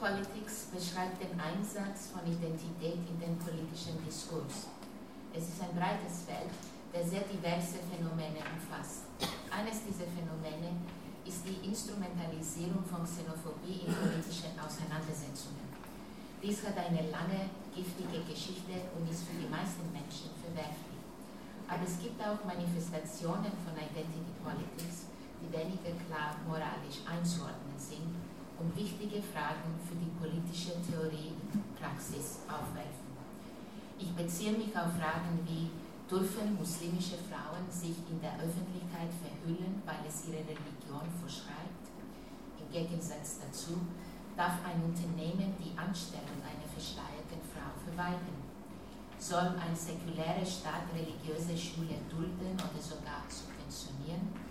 Politics beschreibt den Einsatz von Identität in den politischen Diskurs. Es ist ein breites Feld, der sehr diverse Phänomene umfasst. Eines dieser Phänomene ist die Instrumentalisierung von Xenophobie in politischen Auseinandersetzungen. Dies hat eine lange, giftige Geschichte und ist für die meisten Menschen verwerflich. Aber es gibt auch Manifestationen von Identity Politics, die weniger klar moralisch einzuordnen sind und wichtige Fragen für die politische Theorie und Praxis aufwerfen. Ich beziehe mich auf Fragen wie, dürfen muslimische Frauen sich in der Öffentlichkeit verhüllen, weil es ihre Religion verschreibt? Im Gegensatz dazu darf ein Unternehmen die Anstellung einer verschleierten Frau verweigern. Soll ein säkulärer Staat religiöse Schule dulden oder sogar subventionieren?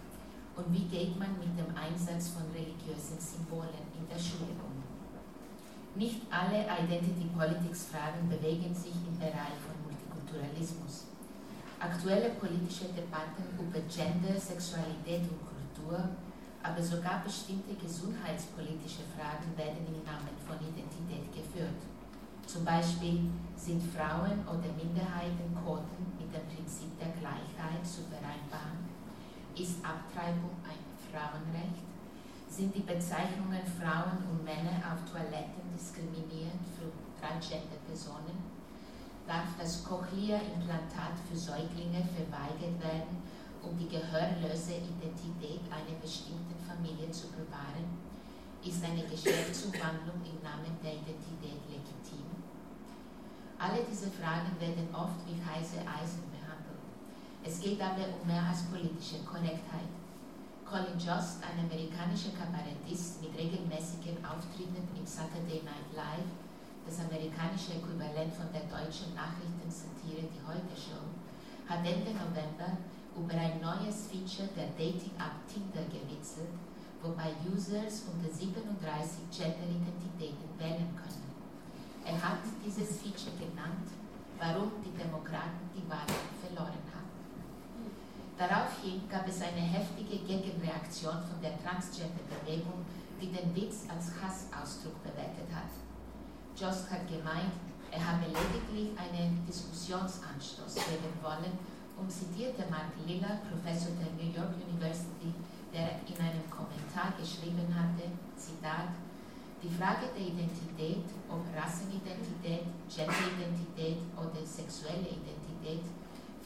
Und wie geht man mit dem Einsatz von religiösen Symbolen in der Schule um? Nicht alle Identity Politics Fragen bewegen sich im Bereich von Multikulturalismus. Aktuelle politische Debatten über Gender, Sexualität und Kultur, aber sogar bestimmte gesundheitspolitische Fragen werden im Namen von Identität geführt. Zum Beispiel sind Frauen oder Minderheitenquoten mit dem Prinzip der Gleichheit zu vereinbaren ist Abtreibung ein Frauenrecht? Sind die Bezeichnungen Frauen und Männer auf Toiletten diskriminierend für Transgender-Personen? Darf das Cochlea-Implantat für Säuglinge verweigert werden, um die gehörlose Identität einer bestimmten Familie zu bewahren? Ist eine Geschlechtsumwandlung im Namen der Identität legitim? Alle diese Fragen werden oft wie heiße Eisen es geht aber um mehr als politische Korrektheit. Colin Jost, ein amerikanischer Kabarettist mit regelmäßigen Auftritten im Saturday Night Live, das amerikanische Äquivalent von der deutschen Nachrichtensatire Die Heute Show, hat Ende November über ein neues Feature der Dating-App Tinder gewitzelt, wobei Users unter 37 Gender-Identitäten wählen können. Er hat dieses Feature genannt, warum die Demokraten die Wahl verloren haben. Daraufhin gab es eine heftige Gegenreaktion von der Transgender-Bewegung, die den Witz als Hassausdruck bewertet hat. Jost hat gemeint, er habe lediglich einen Diskussionsanstoß geben wollen und zitierte Mark Liller, Professor der New York University, der in einem Kommentar geschrieben hatte, Zitat, die Frage der Identität, ob Rassenidentität, Genderidentität oder sexuelle Identität,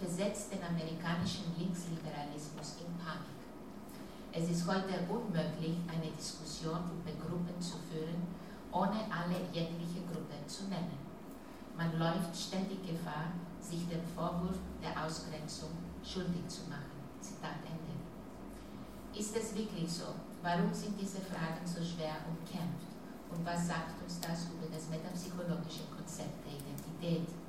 versetzt den amerikanischen Linksliberalismus in Panik. Es ist heute unmöglich, eine Diskussion über Gruppen zu führen, ohne alle jegliche Gruppe zu nennen. Man läuft ständig Gefahr, sich dem Vorwurf der Ausgrenzung schuldig zu machen. Zitat Ende. Ist es wirklich so? Warum sind diese Fragen so schwer umkämpft? Und was sagt uns das über das metapsychologische Konzept der Identität?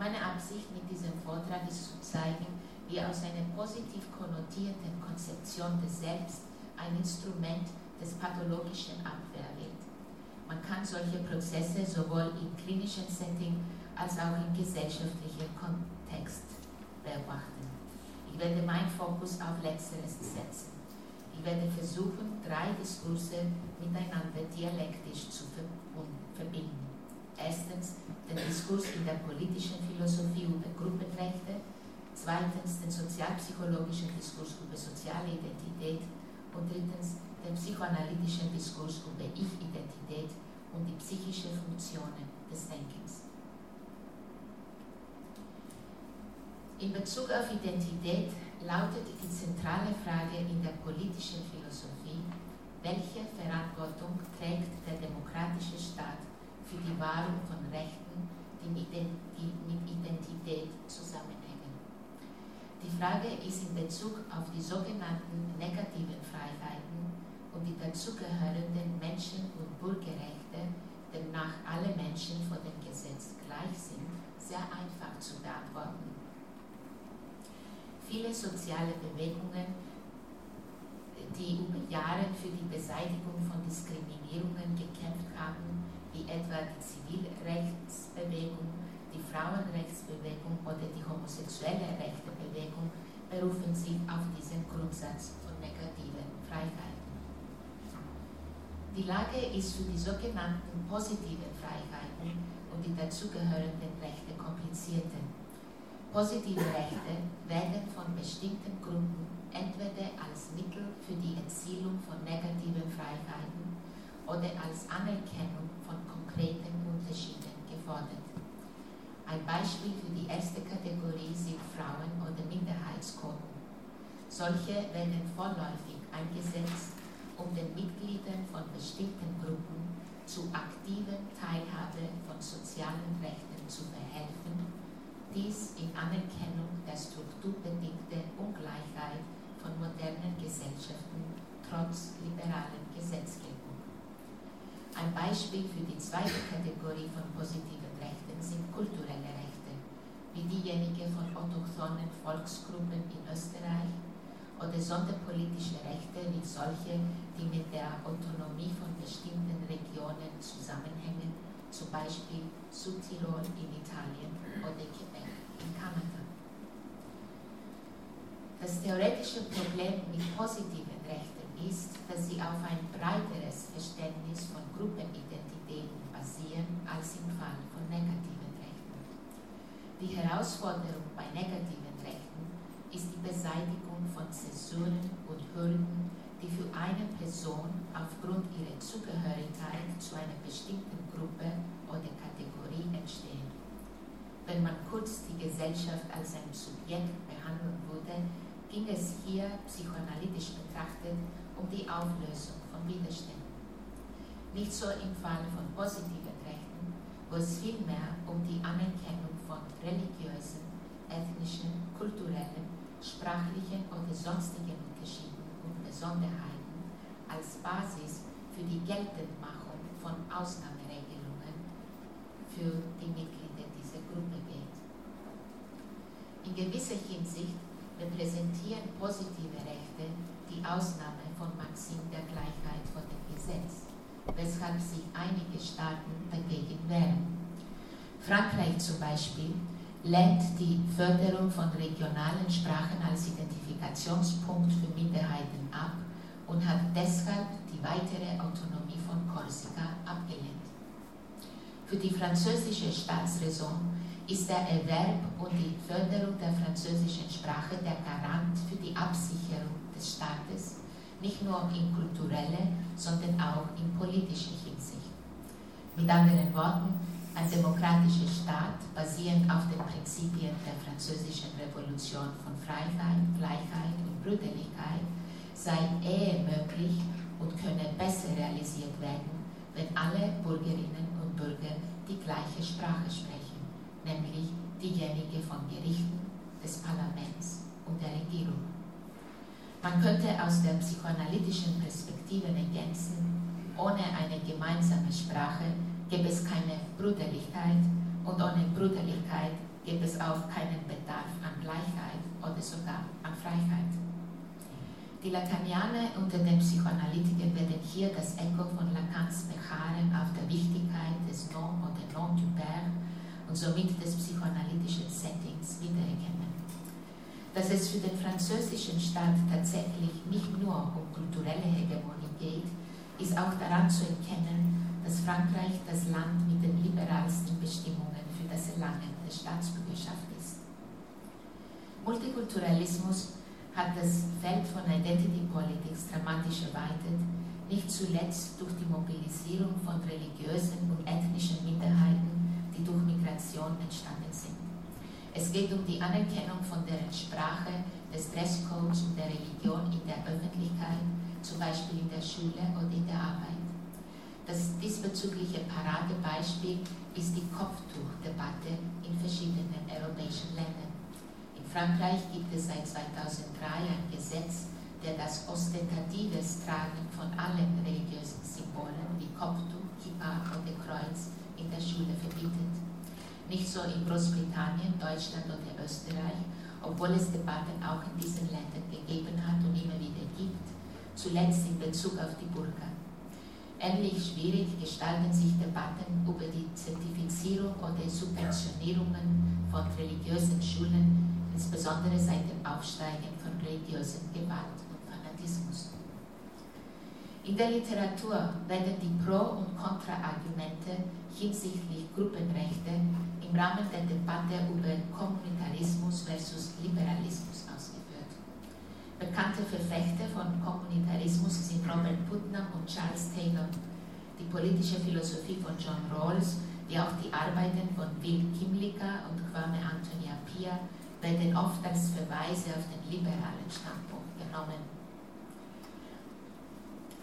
Meine Absicht mit diesem Vortrag ist zu zeigen, wie aus einer positiv konnotierten Konzeption des Selbst ein Instrument des pathologischen Abwehr wird. Man kann solche Prozesse sowohl im klinischen Setting als auch im gesellschaftlichen Kontext beobachten. Ich werde meinen Fokus auf Letzteres setzen. Ich werde versuchen, drei Diskurse miteinander dialektisch zu verbinden. Erstens den Diskurs in der politischen Philosophie über Gruppenrechte, zweitens den sozialpsychologischen Diskurs über soziale Identität und drittens den psychoanalytischen Diskurs über Ich-Identität und die psychischen Funktionen des Denkens. In Bezug auf Identität lautet die zentrale Frage in der politischen Philosophie, welche Verantwortung trägt der demokratische Staat für die Wahrung von Rechten, die mit, Identität zusammenhängen. Die Frage ist in Bezug auf die sogenannten negativen Freiheiten und die dazugehörenden Menschen- und Bürgerrechte, demnach alle Menschen vor dem Gesetz gleich sind, sehr einfach zu beantworten. Viele soziale Bewegungen, die über Jahre für die Beseitigung von Diskriminierungen gekämpft haben, wie etwa die Zivilrechtsbewegung, die Frauenrechtsbewegung oder die homosexuelle Rechtebewegung, berufen sich auf diesen Grundsatz von negativen Freiheiten. Die Lage ist für die sogenannten positiven Freiheiten und die dazugehörenden Rechte komplizierter. Positive Rechte werden von bestimmten Gruppen entweder als Mittel für die Erzielung von negativen Freiheiten oder als Anerkennung konkreten Unterschieden gefordert. Ein Beispiel für die erste Kategorie sind Frauen- oder Minderheitsquoten. Solche werden vorläufig eingesetzt, um den Mitgliedern von bestimmten Gruppen zu aktiver Teilhabe von sozialen Rechten zu verhelfen, dies in Anerkennung der strukturbedingten Ungleichheit von modernen Gesellschaften trotz liberalen Gesetzgebung. Ein Beispiel für die zweite Kategorie von positiven Rechten sind kulturelle Rechte, wie diejenige von autochthonen Volksgruppen in Österreich oder sonderpolitische Rechte wie solche, die mit der Autonomie von bestimmten Regionen zusammenhängen, zum Beispiel Südtirol in Italien oder Quebec in Kanada. Das theoretische Problem mit positiven ist, dass sie auf ein breiteres Verständnis von Gruppenidentitäten basieren als im Fall von negativen Rechten. Die Herausforderung bei negativen ist die Beseitigung von Zäsuren und Hürden, die für eine Person aufgrund ihrer Zugehörigkeit zu einer bestimmten Gruppe oder Kategorie entstehen. Wenn man kurz die Gesellschaft als ein Subjekt behandeln würde, ging es hier psychoanalytisch betrachtet um die Auflösung von Widerständen. Nicht so im Fall von positiven Rechten, wo es vielmehr um die Anerkennung von religiösen, ethnischen, kulturellen sprachlichen oder sonstigen Unterschieden und Besonderheiten als Basis für die Geltendmachung von Ausnahmeregelungen für die Mitglieder dieser Gruppe geht. In gewisser Hinsicht repräsentieren positive Rechte die Ausnahme von Maxim der Gleichheit vor dem Gesetz, weshalb sich einige Staaten dagegen wehren. Frankreich zum Beispiel lehnt die Förderung von regionalen Sprachen als Identifikationspunkt für Minderheiten ab und hat deshalb die weitere Autonomie von Korsika abgelehnt. Für die französische Staatsräson ist der Erwerb und die Förderung der französischen Sprache der Garant für die Absicherung des Staates, nicht nur in kultureller, sondern auch in politischer Hinsicht. Mit anderen Worten, ein demokratischer Staat, basierend auf den Prinzipien der Französischen Revolution von Freiheit, Gleichheit und Brüderlichkeit, sei eher möglich und könne besser realisiert werden, wenn alle Bürgerinnen und Bürger die gleiche Sprache sprechen, nämlich diejenige von Gerichten, des Parlaments und der Regierung. Man könnte aus der psychoanalytischen Perspektive ergänzen, ohne eine gemeinsame Sprache gäbe es keine Brüderlichkeit und ohne Brüderlichkeit gäbe es auch keinen Bedarf an Gleichheit oder sogar an Freiheit. Die Lacanianer unter den Psychoanalytikern werden hier das Echo von Lacans Beharren auf der Wichtigkeit des Non oder Non du Père und somit des psychoanalytischen Settings wiedererkennen. Dass es für den französischen Staat tatsächlich nicht nur um kulturelle Hegemonie geht, ist auch daran zu erkennen, dass Frankreich das Land mit den liberalsten Bestimmungen für das Erlangen der Staatsbürgerschaft ist. Multikulturalismus hat das Feld von Identity Politics dramatisch erweitert, nicht zuletzt durch die Mobilisierung von religiösen und ethnischen Minderheiten, die durch Migration entstanden sind. Es geht um die Anerkennung von deren Sprache, des Dresscodes und der Religion in der Öffentlichkeit, zum Beispiel in der Schule oder in der Arbeit. Das diesbezügliche Paradebeispiel ist die Kopftuchdebatte in verschiedenen europäischen Ländern. In Frankreich gibt es seit 2003 ein Gesetz, der das ostentatives Tragen von allen religiösen Symbolen wie Kopftuch, Kippa oder Kreuz in der Schule verbietet. Nicht so in Großbritannien, Deutschland oder Österreich, obwohl es Debatten auch in diesen Ländern gegeben hat und immer wieder gibt, zuletzt in Bezug auf die Burka. Ähnlich schwierig gestalten sich Debatten über die Zertifizierung oder Subventionierungen von religiösen Schulen, insbesondere seit dem Aufsteigen von religiösen Gewalt und Fanatismus. In der Literatur werden die Pro- und Kontraargumente hinsichtlich Gruppenrechte im Rahmen der Debatte über Kommunitarismus versus Liberalismus ausgeführt. Bekannte Verfechter von Kommunitarismus sind Robert Putnam und Charles Taylor. Die politische Philosophie von John Rawls, wie auch die Arbeiten von Will Kimlicka und Kwame Anthony Appiah werden oft als Verweise auf den liberalen Standpunkt genommen.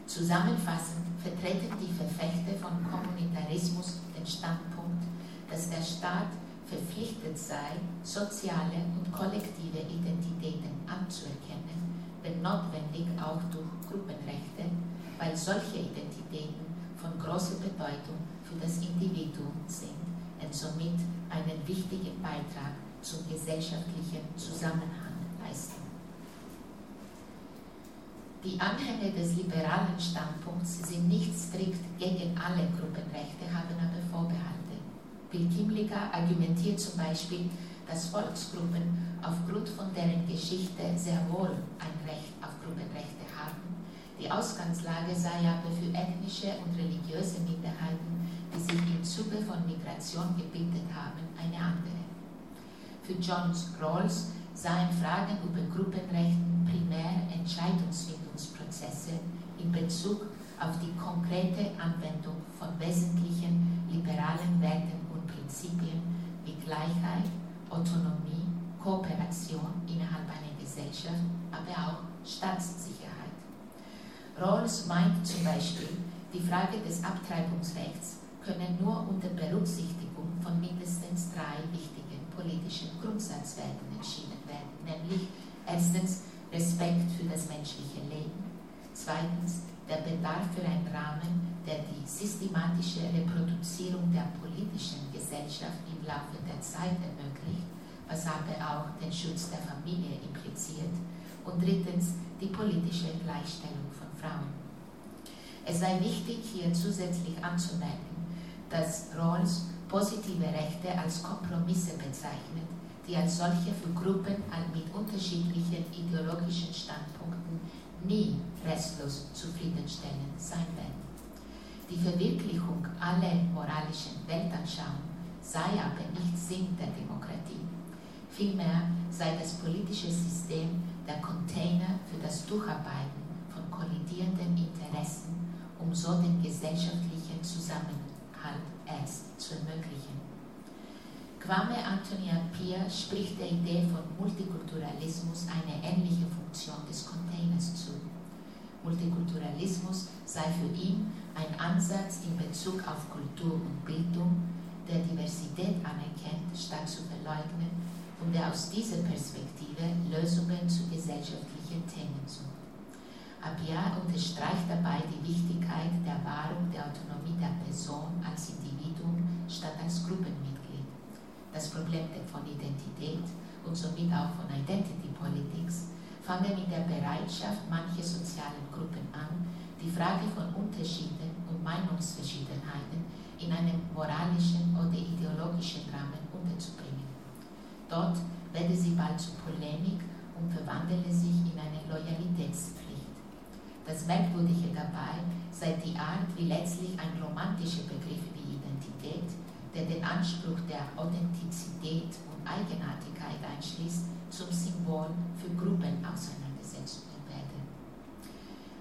Zusammenfassend vertreten die Verfechter von Kommunitarismus den Standpunkt, dass der Staat verpflichtet sei, soziale und kollektive Identitäten anzuerkennen, wenn notwendig auch durch Gruppenrechte, weil solche Identitäten von großer Bedeutung für das Individuum sind und somit einen wichtigen Beitrag zum gesellschaftlichen Zusammenhang leisten. Die Anhänger des liberalen Standpunkts sind nicht strikt gegen alle Gruppenrechte, haben aber Vorbehalte. Bill Kimliger argumentiert zum Beispiel, dass Volksgruppen aufgrund von deren Geschichte sehr wohl ein Recht auf Gruppenrechte haben. Die Ausgangslage sei aber für ethnische und religiöse Minderheiten, die sich im Zuge von Migration gebildet haben, eine andere. Für John Rawls seien Fragen über Gruppenrechten primär Entscheidungsfindungsprozesse in Bezug auf die konkrete Anwendung von wesentlichen liberalen Werten Prinzipien wie Gleichheit, Autonomie, Kooperation innerhalb einer Gesellschaft, aber auch Staatssicherheit. Rawls meint zum Beispiel, die Frage des Abtreibungsrechts könne nur unter Berücksichtigung von mindestens drei wichtigen politischen Grundsatzwerten entschieden nämlich erstens Respekt für das menschliche Leben, zweitens der Bedarf für einen Rahmen, der die systematische Reproduzierung der politischen Gesellschaft im Laufe der Zeit ermöglicht, was aber auch den Schutz der Familie impliziert, und drittens die politische Gleichstellung von Frauen. Es sei wichtig, hier zusätzlich anzumerken, dass Rawls positive Rechte als Kompromisse bezeichnet, die als solche für Gruppen mit unterschiedlichen ideologischen Standpunkten nie restlos zufriedenstellend sein werden. Die Verwirklichung aller moralischen Weltanschauungen sei aber nicht Sinn der Demokratie. Vielmehr sei das politische System der Container für das Durcharbeiten von kollidierenden Interessen, um so den gesellschaftlichen Zusammenhalt erst zu ermöglichen. Kwame Anthony Appiah spricht der Idee von Multikulturalismus eine ähnliche Funktion des Containers zu. Multikulturalismus sei für ihn ein Ansatz in Bezug auf Kultur und Bildung, der Diversität anerkennt, statt zu verleugnen und der aus dieser Perspektive Lösungen zu gesellschaftlichen Themen sucht. Appiah unterstreicht dabei die Wichtigkeit der Wahrung der Autonomie der Person als Individuum statt als Gruppenmitglied das Problem von Identität und somit auch von Identity Politics, fangen mit der Bereitschaft mancher sozialen Gruppen an, die Frage von Unterschieden Meinungsverschiedenheiten in einem moralischen oder ideologischen Rahmen unterzubringen. Dort werde sie bald zu Polemik und verwandele sich in eine Loyalitätspflicht. Das Merkwürdige dabei sei die Art, wie letztlich ein romantischer Begriff wie Identität der den Anspruch der Authentizität und Eigenartigkeit einschließt, zum Symbol für Gruppenauseinandersetzungen.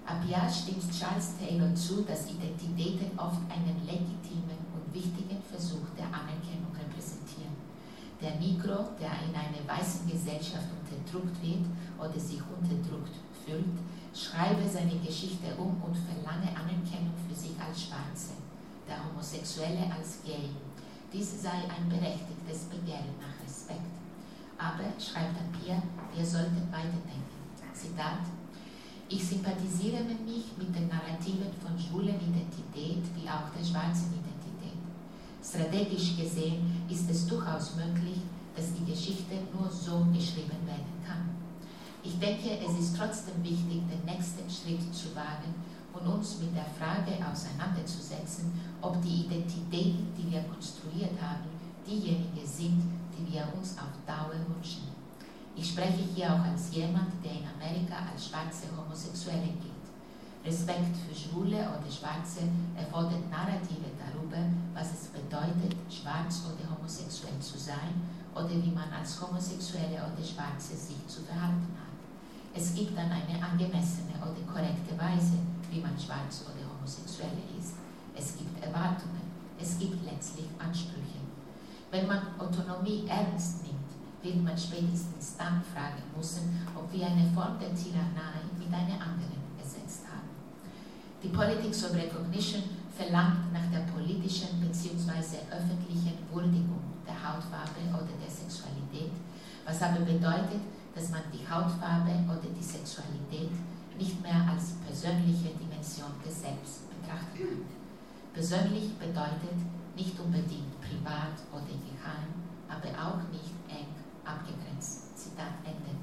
Appiah stimmt Charles Taylor zu, dass Identitäten oft einen legitimen und wichtigen Versuch der Anerkennung repräsentieren. Der Negro, der in einer weißen Gesellschaft unterdrückt wird oder sich unterdrückt fühlt, schreibe seine Geschichte um und verlange Anerkennung für sich als Schwarze, der Homosexuelle als Gay, dies sei ein berechtigtes Begehren nach Respekt. Aber, schreibt Appiah, wir sollten weiterdenken. Zitat, ich sympathisiere mich mit den Narrativen von schwulen Identität wie auch der schwarzen Identität. Strategisch gesehen ist es durchaus möglich, dass die Geschichte nur so geschrieben werden kann. Ich denke, es ist trotzdem wichtig, den nächsten Schritt zu wagen und uns mit der Frage auseinanderzusetzen, ob die Identitäten, die wir konstruiert haben, diejenigen sind, die wir uns auf Dauer wünschen. Ich spreche hier auch als jemand, der in Amerika als schwarze Homosexuelle gilt. Respekt für Schwule oder Schwarze erfordert Narrative darüber, was es bedeutet, schwarz oder homosexuell zu sein oder wie man als Homosexuelle oder Schwarze sich zu verhalten hat. Es gibt dann eine angemessene oder korrekte Weise, wie man schwarz oder homosexuelle ist. Es gibt Erwartungen, es gibt letztlich Ansprüche. Wenn man Autonomie ernst nimmt, wird man spätestens dann fragen müssen, ob wir eine Form der Tyrannei mit einer anderen ersetzt haben. Die Politics of Recognition verlangt nach der politischen bzw. öffentlichen Würdigung der Hautfarbe oder der Sexualität, was aber bedeutet, dass man die Hautfarbe oder die Sexualität nicht mehr als persönliche Dimension des Selbst betrachten kann. Persönlich bedeutet nicht unbedingt privat oder geheim, aber auch nicht eng abgegrenzt. Zitat Ende.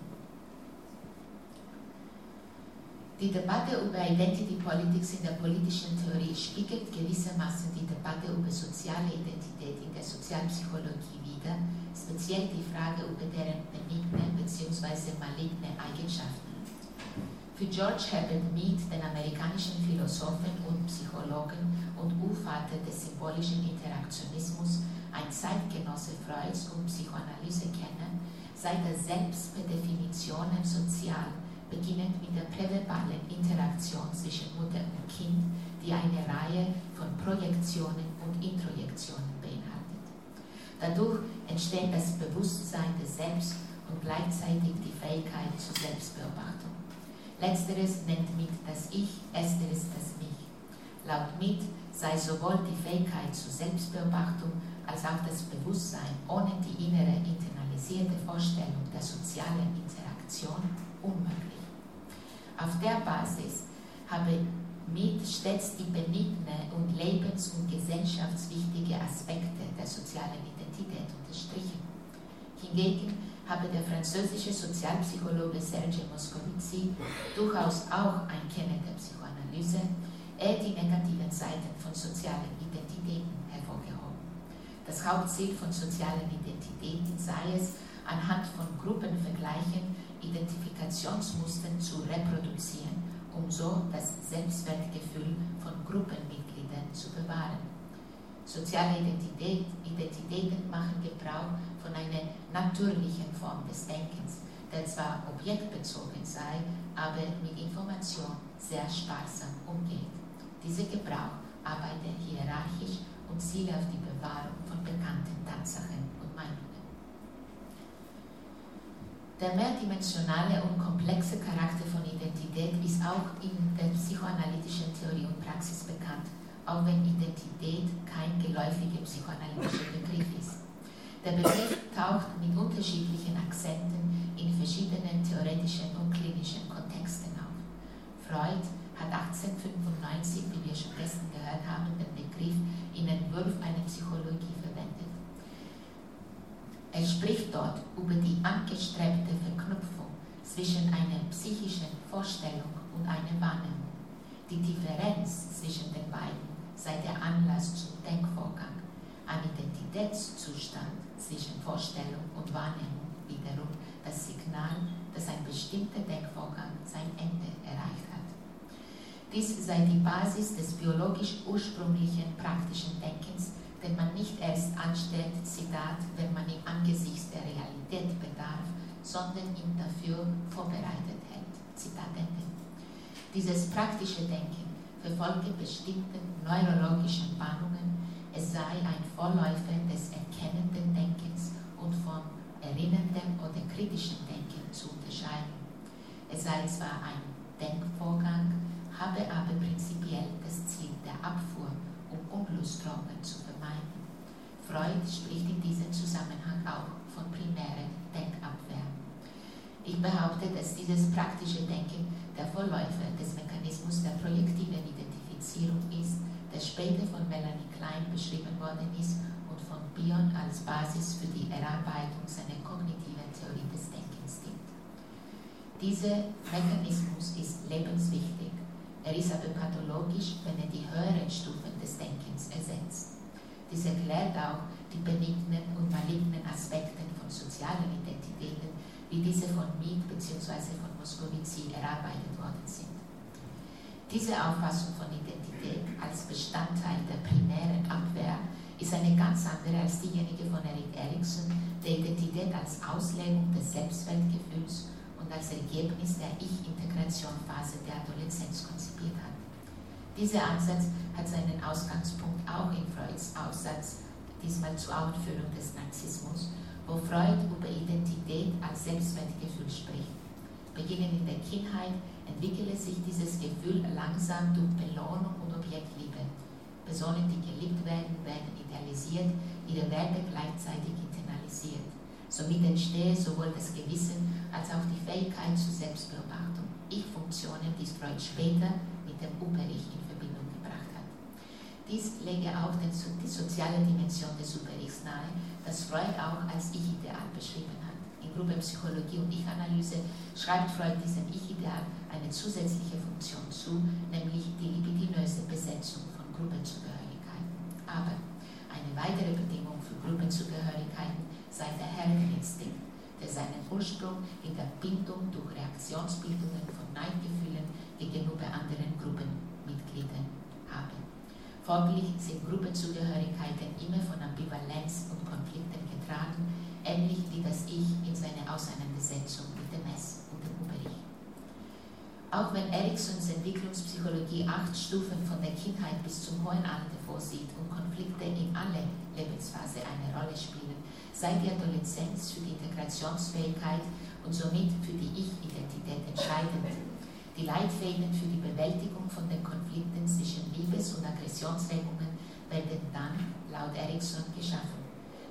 Die Debatte über Identity Politics in der politischen Theorie spiegelt gewissermaßen die Debatte über soziale Identität in der Sozialpsychologie wider, speziell die Frage über deren benigne bzw. maligne Eigenschaften. Für George Herbert Mead, den amerikanischen Philosophen und Psychologen und Urvater des symbolischen Interaktionismus, ein Zeitgenosse Freuds und Psychoanalyse-Kenner, sei das selbst per Definitionen sozial beginnend mit der präverbalen Interaktion zwischen Mutter und Kind, die eine Reihe von Projektionen und Introjektionen beinhaltet. Dadurch entsteht das Bewusstsein des Selbst und gleichzeitig die Fähigkeit zur Selbstbeobachtung. Letzteres nennt Mitt das Ich, ersteres das Mich. Laut Mitt sei sowohl die Fähigkeit zur Selbstbeobachtung als auch das Bewusstsein ohne die innere internalisierte Vorstellung der sozialen Interaktion unmöglich. Auf der Basis habe Miet stets die benigne und lebens- und gesellschaftswichtige Aspekte der sozialen Identität unterstrichen. Hingegen habe der französische Sozialpsychologe Serge Moscovici durchaus auch ein Kenner der Psychoanalyse, er die negativen Seiten von sozialen Identitäten hervorgehoben. Das Hauptziel von sozialen Identitäten sei es, anhand von Gruppenvergleichen Identifikationsmustern zu reproduzieren, um so das Selbstwertgefühl von Gruppenmitgliedern zu bewahren. Soziale Identität, Identitäten machen Gebrauch von einer natürlichen Form des Denkens, der zwar objektbezogen sei, aber mit Information sehr sparsam umgeht. Dieser Gebrauch arbeitet hierarchisch und zielt auf die Bewahrung von bekannten Tatsachen Der mehrdimensionale und komplexe Charakter von Identität ist auch in der psychoanalytischen Theorie und Praxis bekannt, auch wenn Identität kein geläufiger psychoanalytischer Begriff ist. Der Begriff taucht mit unterschiedlichen Akzenten in verschiedenen theoretischen und klinischen Kontexten auf. Freud hat 1895, wie wir schon gestern gehört haben, den Begriff in Entwurf einer Psychologie er spricht dort über die angestrebte Verknüpfung zwischen einer psychischen Vorstellung und einer Wahrnehmung. Die Differenz zwischen den beiden sei der Anlass zum Denkvorgang. Ein Identitätszustand zwischen Vorstellung und Wahrnehmung wiederum das Signal, dass ein bestimmter Denkvorgang sein Ende erreicht hat. Dies sei die Basis des biologisch ursprünglichen praktischen Denkens, den man nicht erst anstellt, Zitat, wenn man ihm angesichts der Realität bedarf, sondern ihn dafür vorbereitet hält. Zitat Ende. Dieses praktische Denken verfolge bestimmte neurologischen Bahnungen, es sei ein Vorläufer des erkennenden Denkens und vom erinnernden oder kritischen Denken zu unterscheiden. Es sei zwar ein Denkvorgang, habe aber prinzipiell das Ziel der Abfuhr, um Unlustdrogen zu Freud spricht in diesem Zusammenhang auch von primärer Denkabwehr. Ich behaupte, dass dieses praktische Denken der Vorläufer des Mechanismus der projektiven Identifizierung ist, der später von Melanie Klein beschrieben worden ist und von Bion als Basis für die Erarbeitung seiner kognitiven Theorie des Denkens dient. Dieser Mechanismus ist lebenswichtig, er ist aber pathologisch, wenn er die höheren Stufen des Denkens ersetzt. Dies erklärt auch die benignen und malignen Aspekte von sozialen Identitäten, wie diese von Mead bzw. von Moscovici erarbeitet worden sind. Diese Auffassung von Identität als Bestandteil der primären Abwehr ist eine ganz andere als diejenige von Erik Erikson, der Identität als Auslegung des Selbstwertgefühls als Ergebnis der Ich-Integration-Phase der Adoleszenz konzipiert hat. Dieser Ansatz hat seinen Ausgangspunkt auch in Freuds Aussatz, diesmal zur Aufführung des Narzissmus, wo Freud über Identität als Selbstwertgefühl spricht. Beginnend in der Kindheit entwickele sich dieses Gefühl langsam durch Belohnung und Objektliebe. Personen, die geliebt werden, werden idealisiert, ihre Werte gleichzeitig internalisiert. Somit entstehe sowohl das Gewissen als auch die Fähigkeit zur Selbstbeobachtung. Ich-Funktionen, die Freud später mit dem Uber-Ich in dies lege auch die soziale Dimension des Super-Ichs nahe, das Freud auch als Ich-Ideal beschrieben hat. In Gruppenpsychologie und Ich-Analyse schreibt Freud diesem Ich-Ideal eine zusätzliche Funktion zu, nämlich die libidinöse Besetzung von Gruppenzugehörigkeiten. Aber eine weitere Bedingung für Gruppenzugehörigkeiten sei der Herdeninstinkt, der seinen Ursprung in der Bindung durch Reaktionsbildungen von Neidgefühlen gegenüber anderen Gruppenmitgliedern Folglich sind Gruppenzugehörigkeiten immer von Ambivalenz und Konflikten getragen, ähnlich wie das Ich in seiner Auseinandersetzung mit dem Es und dem Überich. Auch wenn Eriksons Entwicklungspsychologie acht Stufen von der Kindheit bis zum hohen Alter vorsieht und Konflikte in alle Lebensphasen eine Rolle spielen, sei die Adoleszenz für die Integrationsfähigkeit und somit für die Ich-Identität entscheidend die Leitfäden für die Bewältigung von den Konflikten zwischen Liebes- und Aggressionsregungen werden dann, laut Erikson, geschaffen.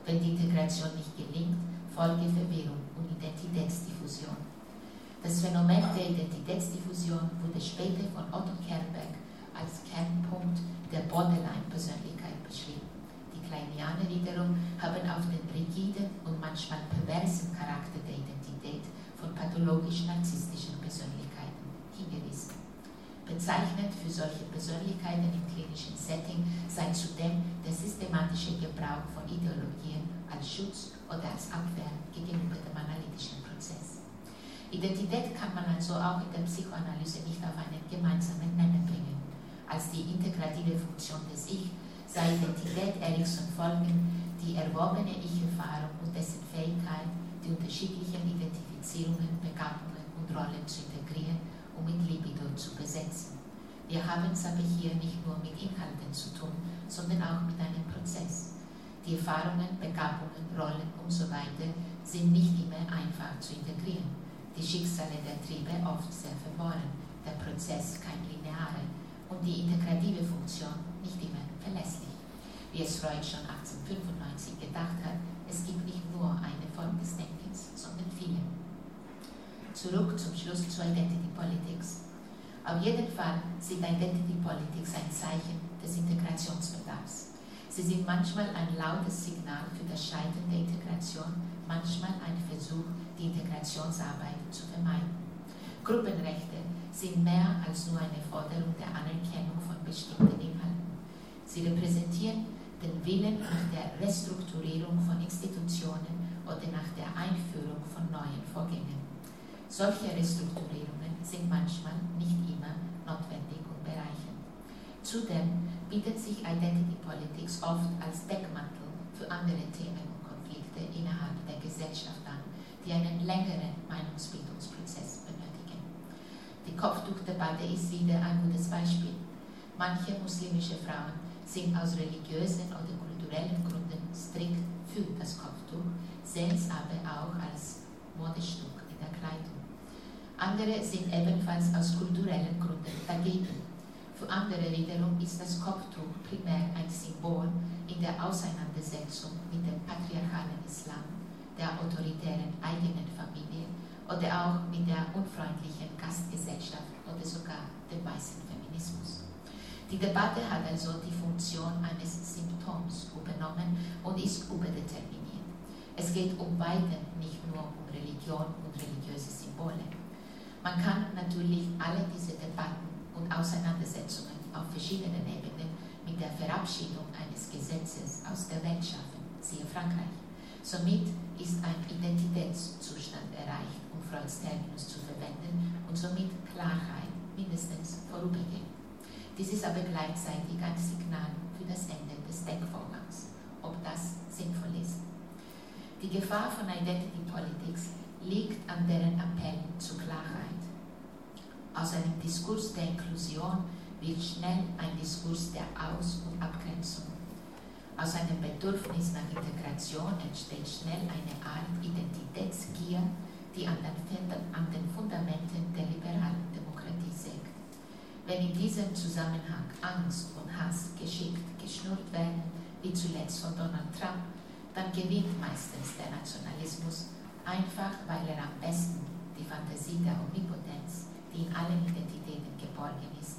Wenn die Integration nicht gelingt, folge Verwirrung und Identitätsdiffusion. Das Phänomen der Identitätsdiffusion wurde später von Otto Kernberg als Kernpunkt der Borderline-Persönlichkeit beschrieben. Die Kleinianer wiederum haben auf den rigiden und manchmal perversen Charakter der Identität von pathologisch-narzisstischen Persönlichkeiten hingewiesen. Bezeichnend für solche Persönlichkeiten im klinischen Setting sei zudem der systematische Gebrauch von Ideologien als Schutz oder als Abwehr gegenüber dem analytischen Prozess. Identität kann man also auch in der Psychoanalyse nicht auf einen gemeinsamen Nenner bringen. Als die integrative Funktion des Ich sei Identität Erikson folgen die erworbene Ich-Erfahrung und dessen Fähigkeit, die unterschiedlichen Identifizierungen, Begabungen und Rollen zu integrieren um mit Libido zu besetzen. Wir haben es aber hier nicht nur mit Inhalten zu tun, sondern auch mit einem Prozess. Die Erfahrungen, Begabungen, Rollen usw. So sind nicht immer einfach zu integrieren. Die Schicksale der Triebe oft sehr verworren, der Prozess kein linearer und die integrative Funktion nicht immer verlässlich. Wie es Freud schon 1895 gedacht hat, es gibt nicht nur eine Form des Denkens, sondern viele zurück zum Schluss zur Identity Politics. Auf jeden Fall sind Identity Politics ein Zeichen des Integrationsbedarfs. Sie sind manchmal ein lautes Signal für das Scheitern der Integration, manchmal ein Versuch, die Integrationsarbeit zu vermeiden. Gruppenrechte sind mehr als nur eine Forderung der Anerkennung von bestimmten Inhalten. Sie repräsentieren den Willen nach der Restrukturierung von Institutionen oder nach der Einführung von neuen Vorgängen. Solche Restrukturierungen sind manchmal nicht immer notwendig und bereichend. Zudem bietet sich Identity Politics oft als Deckmantel für andere Themen und Konflikte innerhalb der Gesellschaft an, die einen längeren Meinungsbildungsprozess benötigen. Die Kopftuchdebatte ist wieder ein gutes Beispiel. Manche muslimische Frauen sind aus religiösen oder kulturellen Gründen strikt für das Kopftuch, sehen es aber auch als Modestück in der Kleidung. Andere sind ebenfalls aus kulturellen Gründen dagegen. Für andere wiederum ist das Kopftuch primär ein Symbol in der Auseinandersetzung mit dem patriarchalen Islam, der autoritären eigenen Familie oder auch mit der unfreundlichen Gastgesellschaft oder sogar dem weißen Feminismus. Die Debatte hat also die Funktion eines Symptoms übernommen und ist überdeterminiert. Es geht um beide, nicht nur um Religion und religiöse Symbole. Man kann natürlich alle diese Debatten und Auseinandersetzungen auf verschiedenen Ebenen mit der Verabschiedung eines Gesetzes aus der Welt schaffen, siehe Frankreich. Somit ist ein Identitätszustand erreicht, um Freuds Terminus zu verwenden, und somit Klarheit mindestens vorübergehend. Dies ist aber gleichzeitig ein Signal für das Ende des Denkvorgangs, ob das sinnvoll ist. Die Gefahr von Identity Politics liegt an deren Appell zur Klarheit. Aus einem Diskurs der Inklusion wird schnell ein Diskurs der Aus- und Abgrenzung. Aus einem Bedürfnis nach Integration entsteht schnell eine Art Identitätsgier, die an den, Fundamenten der liberalen Demokratie. Wenn in diesem Zusammenhang Angst und Hass geschickt geschnurrt werden, wie zuletzt von Donald Trump, dann gewinnt meistens der Nationalismus, einfach weil er am besten die Fantasie der Omnipotenz, die in allen Identitäten geborgen ist.